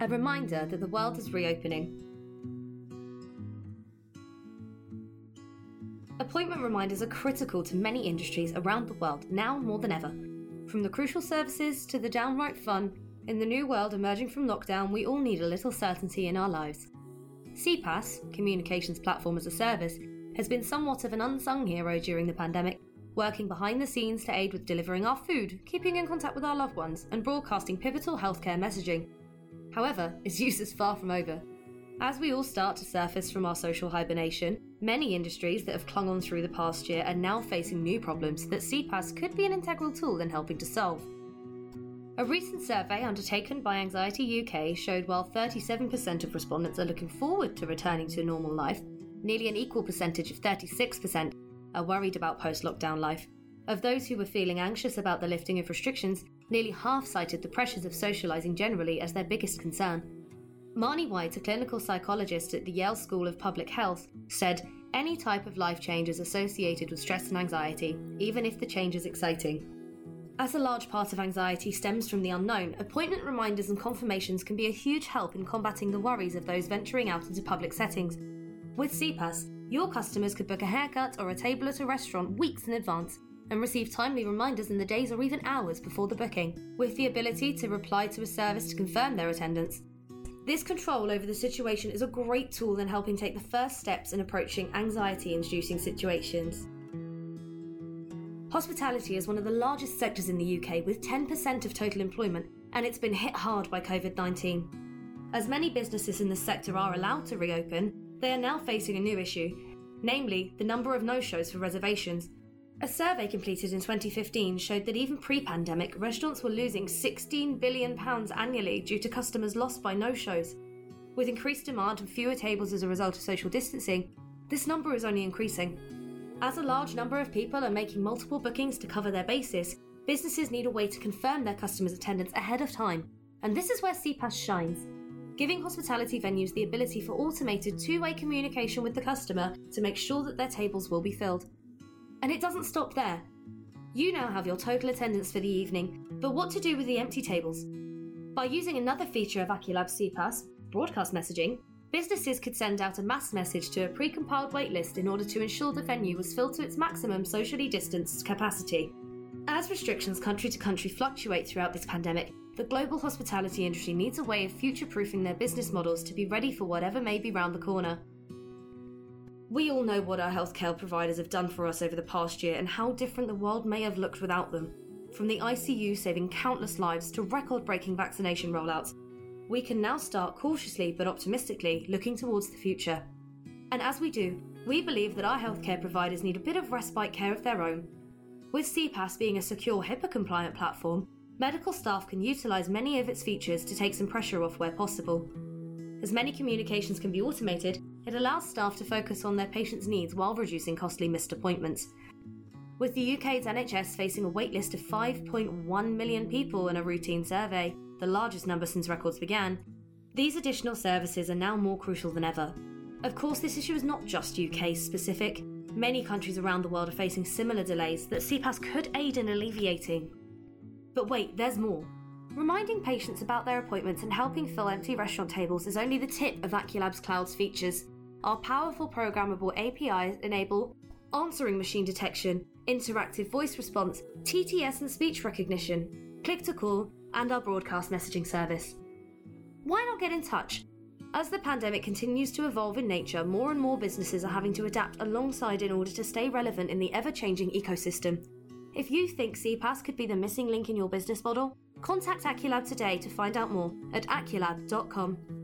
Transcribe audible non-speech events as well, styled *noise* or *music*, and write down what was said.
a reminder that the world is reopening. Appointment reminders are critical to many industries around the world now more than ever. From the crucial services to the downright fun, in the new world emerging from lockdown, we all need a little certainty in our lives. CPaaS, Communications Platform as a Service, has been somewhat of an unsung hero during the pandemic, working behind the scenes to aid with delivering our food, keeping in contact with our loved ones, and broadcasting pivotal healthcare messaging. However, its *laughs* use is far from over. As we all start to surface from our social hibernation, many industries that have clung on through the past year are now facing new problems that CPaaS could be an integral tool in helping to solve. A recent survey undertaken by Anxiety UK showed while 37% of respondents are looking forward to returning to normal life, nearly an equal percentage of 36% are worried about post lockdown life. Of those who were feeling anxious about the lifting of restrictions, nearly half cited the pressures of socialising generally as their biggest concern. Marney White, a clinical psychologist at the Yale School of Public Health, said any type of life change is associated with stress and anxiety, even if the change is exciting. As a large part of anxiety stems from the unknown, appointment reminders and confirmations can be a huge help in combating the worries of those venturing out into public settings. With CPaaS, your customers could book a haircut or a table at a restaurant weeks in advance and receive timely reminders in the days or even hours before the booking, with the ability to reply to a service to confirm their attendance. This control over the situation is a great tool in helping take the first steps in approaching anxiety inducing situations. Hospitality is one of the largest sectors in the UK with 10% of total employment, and it's been hit hard by COVID 19. As many businesses in the sector are allowed to reopen, they are now facing a new issue, namely the number of no shows for reservations. A survey completed in 2015 showed that even pre pandemic, restaurants were losing £16 billion annually due to customers lost by no shows. With increased demand and fewer tables as a result of social distancing, this number is only increasing. As a large number of people are making multiple bookings to cover their basis, businesses need a way to confirm their customers' attendance ahead of time. And this is where CPaaS shines, giving hospitality venues the ability for automated two way communication with the customer to make sure that their tables will be filled. And it doesn't stop there. You now have your total attendance for the evening, but what to do with the empty tables? By using another feature of Aculab's CPaaS, broadcast messaging, Businesses could send out a mass message to a pre-compiled waitlist in order to ensure the venue was filled to its maximum socially distanced capacity. As restrictions country to country fluctuate throughout this pandemic, the global hospitality industry needs a way of future proofing their business models to be ready for whatever may be round the corner. We all know what our healthcare providers have done for us over the past year and how different the world may have looked without them. From the ICU saving countless lives to record breaking vaccination rollouts, we can now start cautiously but optimistically looking towards the future. And as we do, we believe that our healthcare providers need a bit of respite care of their own. With CPaaS being a secure HIPAA compliant platform, medical staff can utilise many of its features to take some pressure off where possible. As many communications can be automated, it allows staff to focus on their patients' needs while reducing costly missed appointments. With the UK's NHS facing a waitlist of 5.1 million people in a routine survey, the largest number since records began, these additional services are now more crucial than ever. Of course, this issue is not just UK specific. Many countries around the world are facing similar delays that CPaaS could aid in alleviating. But wait, there's more. Reminding patients about their appointments and helping fill empty restaurant tables is only the tip of Aculab's Cloud's features. Our powerful programmable APIs enable answering machine detection, interactive voice response, TTS and speech recognition, click to call, and our broadcast messaging service. Why not get in touch? As the pandemic continues to evolve in nature, more and more businesses are having to adapt alongside in order to stay relevant in the ever changing ecosystem. If you think CPaaS could be the missing link in your business model, contact Aculab today to find out more at aculab.com.